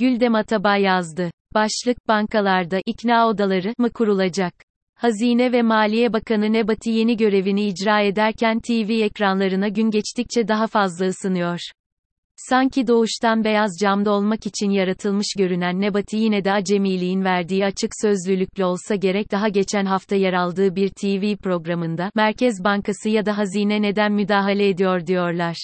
Güldem Atabay yazdı. Başlık, bankalarda ikna odaları mı kurulacak? Hazine ve Maliye Bakanı Nebati yeni görevini icra ederken TV ekranlarına gün geçtikçe daha fazla ısınıyor. Sanki doğuştan beyaz camda olmak için yaratılmış görünen Nebati yine de acemiliğin verdiği açık sözlülükle olsa gerek daha geçen hafta yer aldığı bir TV programında, Merkez Bankası ya da hazine neden müdahale ediyor diyorlar.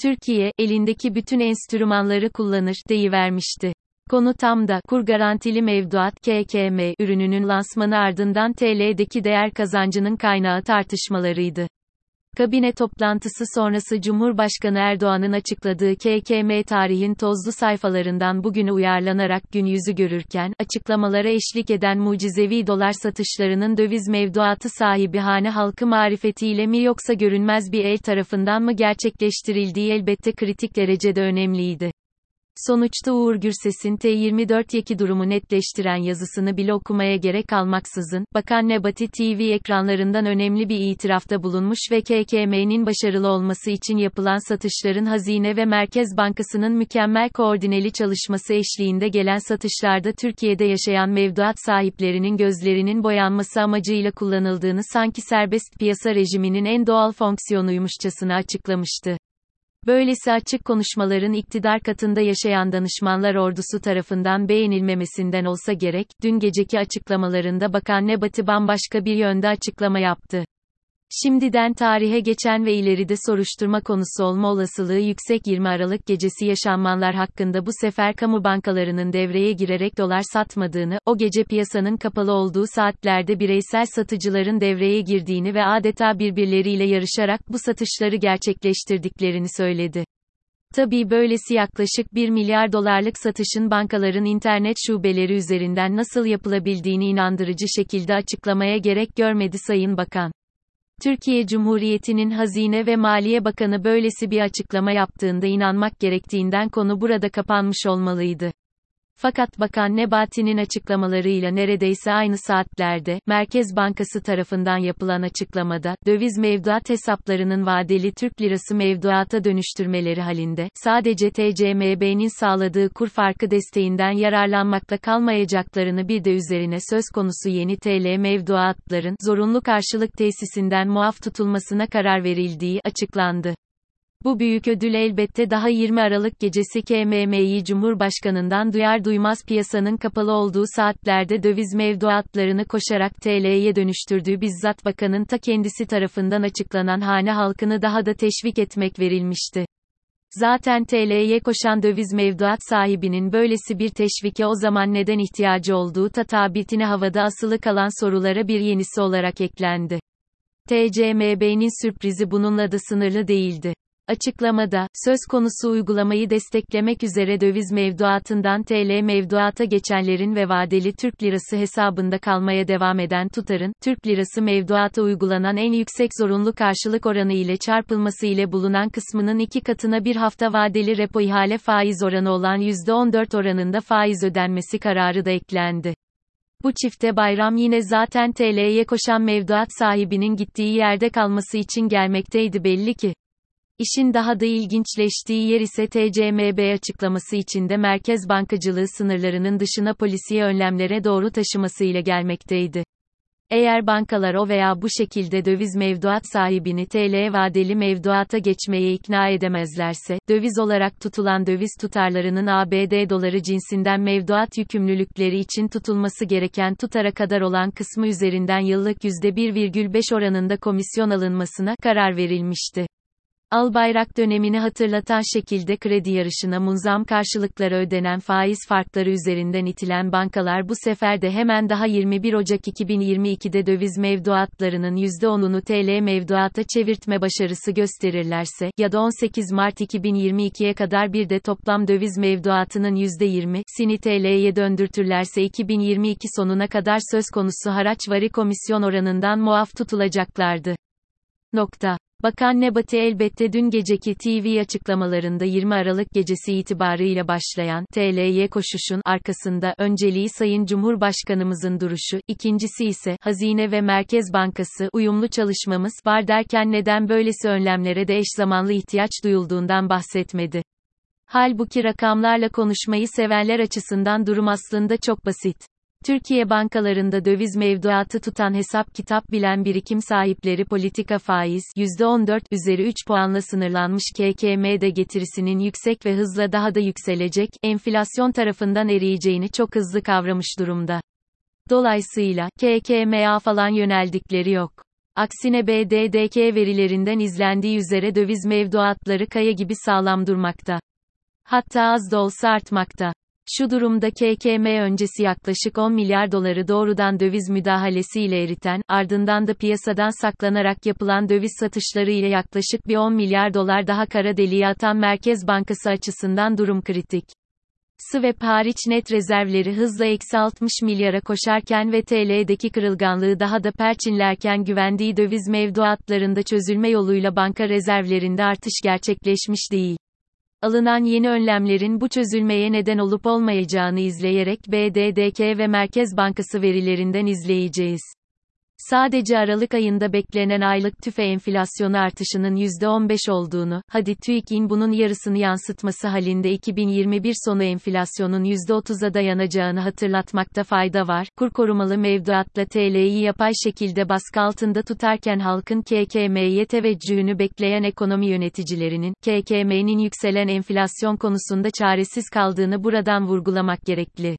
Türkiye, elindeki bütün enstrümanları kullanır, deyivermişti. Konu tam da, kur garantili mevduat KKM ürününün lansmanı ardından TL'deki değer kazancının kaynağı tartışmalarıydı. Kabine toplantısı sonrası Cumhurbaşkanı Erdoğan'ın açıkladığı KKM tarihin tozlu sayfalarından bugüne uyarlanarak gün yüzü görürken, açıklamalara eşlik eden mucizevi dolar satışlarının döviz mevduatı sahibi hane halkı marifetiyle mi yoksa görünmez bir el tarafından mı gerçekleştirildiği elbette kritik derecede önemliydi. Sonuçta Uğur Gürses'in T24 yeki durumu netleştiren yazısını bile okumaya gerek kalmaksızın, Bakan Nebati TV ekranlarından önemli bir itirafta bulunmuş ve KKM'nin başarılı olması için yapılan satışların Hazine ve Merkez Bankası'nın mükemmel koordineli çalışması eşliğinde gelen satışlarda Türkiye'de yaşayan mevduat sahiplerinin gözlerinin boyanması amacıyla kullanıldığını sanki serbest piyasa rejiminin en doğal fonksiyonuymuşçasına açıklamıştı. Böylesi açık konuşmaların iktidar katında yaşayan danışmanlar ordusu tarafından beğenilmemesinden olsa gerek, dün geceki açıklamalarında Bakan Nebati bambaşka bir yönde açıklama yaptı. Şimdiden tarihe geçen ve ileride soruşturma konusu olma olasılığı yüksek 20 Aralık gecesi yaşanmanlar hakkında bu sefer kamu bankalarının devreye girerek dolar satmadığını, o gece piyasanın kapalı olduğu saatlerde bireysel satıcıların devreye girdiğini ve adeta birbirleriyle yarışarak bu satışları gerçekleştirdiklerini söyledi. Tabii böylesi yaklaşık 1 milyar dolarlık satışın bankaların internet şubeleri üzerinden nasıl yapılabildiğini inandırıcı şekilde açıklamaya gerek görmedi Sayın Bakan. Türkiye Cumhuriyeti'nin Hazine ve Maliye Bakanı böylesi bir açıklama yaptığında inanmak gerektiğinden konu burada kapanmış olmalıydı. Fakat Bakan Nebati'nin açıklamalarıyla neredeyse aynı saatlerde, Merkez Bankası tarafından yapılan açıklamada, döviz mevduat hesaplarının vadeli Türk lirası mevduata dönüştürmeleri halinde, sadece TCMB'nin sağladığı kur farkı desteğinden yararlanmakla kalmayacaklarını bir de üzerine söz konusu yeni TL mevduatların, zorunlu karşılık tesisinden muaf tutulmasına karar verildiği açıklandı. Bu büyük ödül elbette daha 20 Aralık gecesi KMM'yi Cumhurbaşkanından duyar duymaz piyasanın kapalı olduğu saatlerde döviz mevduatlarını koşarak TL'ye dönüştürdüğü bizzat bakanın ta kendisi tarafından açıklanan hane halkını daha da teşvik etmek verilmişti. Zaten TL'ye koşan döviz mevduat sahibinin böylesi bir teşvike o zaman neden ihtiyacı olduğu ta tabitine havada asılı kalan sorulara bir yenisi olarak eklendi. TCMB'nin sürprizi bununla da sınırlı değildi. Açıklamada, söz konusu uygulamayı desteklemek üzere döviz mevduatından TL mevduata geçenlerin ve vadeli Türk lirası hesabında kalmaya devam eden tutarın, Türk lirası mevduata uygulanan en yüksek zorunlu karşılık oranı ile çarpılması ile bulunan kısmının iki katına bir hafta vadeli repo ihale faiz oranı olan %14 oranında faiz ödenmesi kararı da eklendi. Bu çifte bayram yine zaten TL'ye koşan mevduat sahibinin gittiği yerde kalması için gelmekteydi belli ki. İşin daha da ilginçleştiği yer ise TCMB açıklaması içinde merkez bankacılığı sınırlarının dışına polisiye önlemlere doğru taşımasıyla gelmekteydi. Eğer bankalar o veya bu şekilde döviz mevduat sahibini TL vadeli mevduata geçmeye ikna edemezlerse, döviz olarak tutulan döviz tutarlarının ABD doları cinsinden mevduat yükümlülükleri için tutulması gereken tutara kadar olan kısmı üzerinden yıllık %1,5 oranında komisyon alınmasına karar verilmişti. Albayrak dönemini hatırlatan şekilde kredi yarışına munzam karşılıklara ödenen faiz farkları üzerinden itilen bankalar bu sefer de hemen daha 21 Ocak 2022'de döviz mevduatlarının %10'unu TL mevduata çevirtme başarısı gösterirlerse, ya da 18 Mart 2022'ye kadar bir de toplam döviz mevduatının %20'sini TL'ye döndürtürlerse 2022 sonuna kadar söz konusu haraç vari komisyon oranından muaf tutulacaklardı. Nokta. Bakan Nebati elbette dün geceki TV açıklamalarında 20 Aralık gecesi itibarıyla başlayan TL'ye koşuşun arkasında önceliği Sayın Cumhurbaşkanımızın duruşu, ikincisi ise Hazine ve Merkez Bankası uyumlu çalışmamız var derken neden böylesi önlemlere de eş zamanlı ihtiyaç duyulduğundan bahsetmedi. Halbuki rakamlarla konuşmayı sevenler açısından durum aslında çok basit. Türkiye bankalarında döviz mevduatı tutan hesap kitap bilen birikim sahipleri politika faiz %14 üzeri 3 puanla sınırlanmış KKM'de getirisinin yüksek ve hızla daha da yükselecek, enflasyon tarafından eriyeceğini çok hızlı kavramış durumda. Dolayısıyla, KKMA falan yöneldikleri yok. Aksine BDDK verilerinden izlendiği üzere döviz mevduatları kaya gibi sağlam durmakta. Hatta az da olsa artmakta. Şu durumda KKM öncesi yaklaşık 10 milyar doları doğrudan döviz müdahalesiyle eriten, ardından da piyasadan saklanarak yapılan döviz satışları ile yaklaşık bir 10 milyar dolar daha kara deliğe atan Merkez Bankası açısından durum kritik. Swap hariç net rezervleri hızla eksi 60 milyara koşarken ve TL'deki kırılganlığı daha da perçinlerken güvendiği döviz mevduatlarında çözülme yoluyla banka rezervlerinde artış gerçekleşmiş değil. Alınan yeni önlemlerin bu çözülmeye neden olup olmayacağını izleyerek BDDK ve Merkez Bankası verilerinden izleyeceğiz. Sadece Aralık ayında beklenen aylık tüfe enflasyonu artışının %15 olduğunu, hadi TÜİK'in bunun yarısını yansıtması halinde 2021 sonu enflasyonun %30'a dayanacağını hatırlatmakta fayda var. Kur korumalı mevduatla TL'yi yapay şekilde baskı altında tutarken halkın KKM'ye teveccühünü bekleyen ekonomi yöneticilerinin, KKM'nin yükselen enflasyon konusunda çaresiz kaldığını buradan vurgulamak gerekli.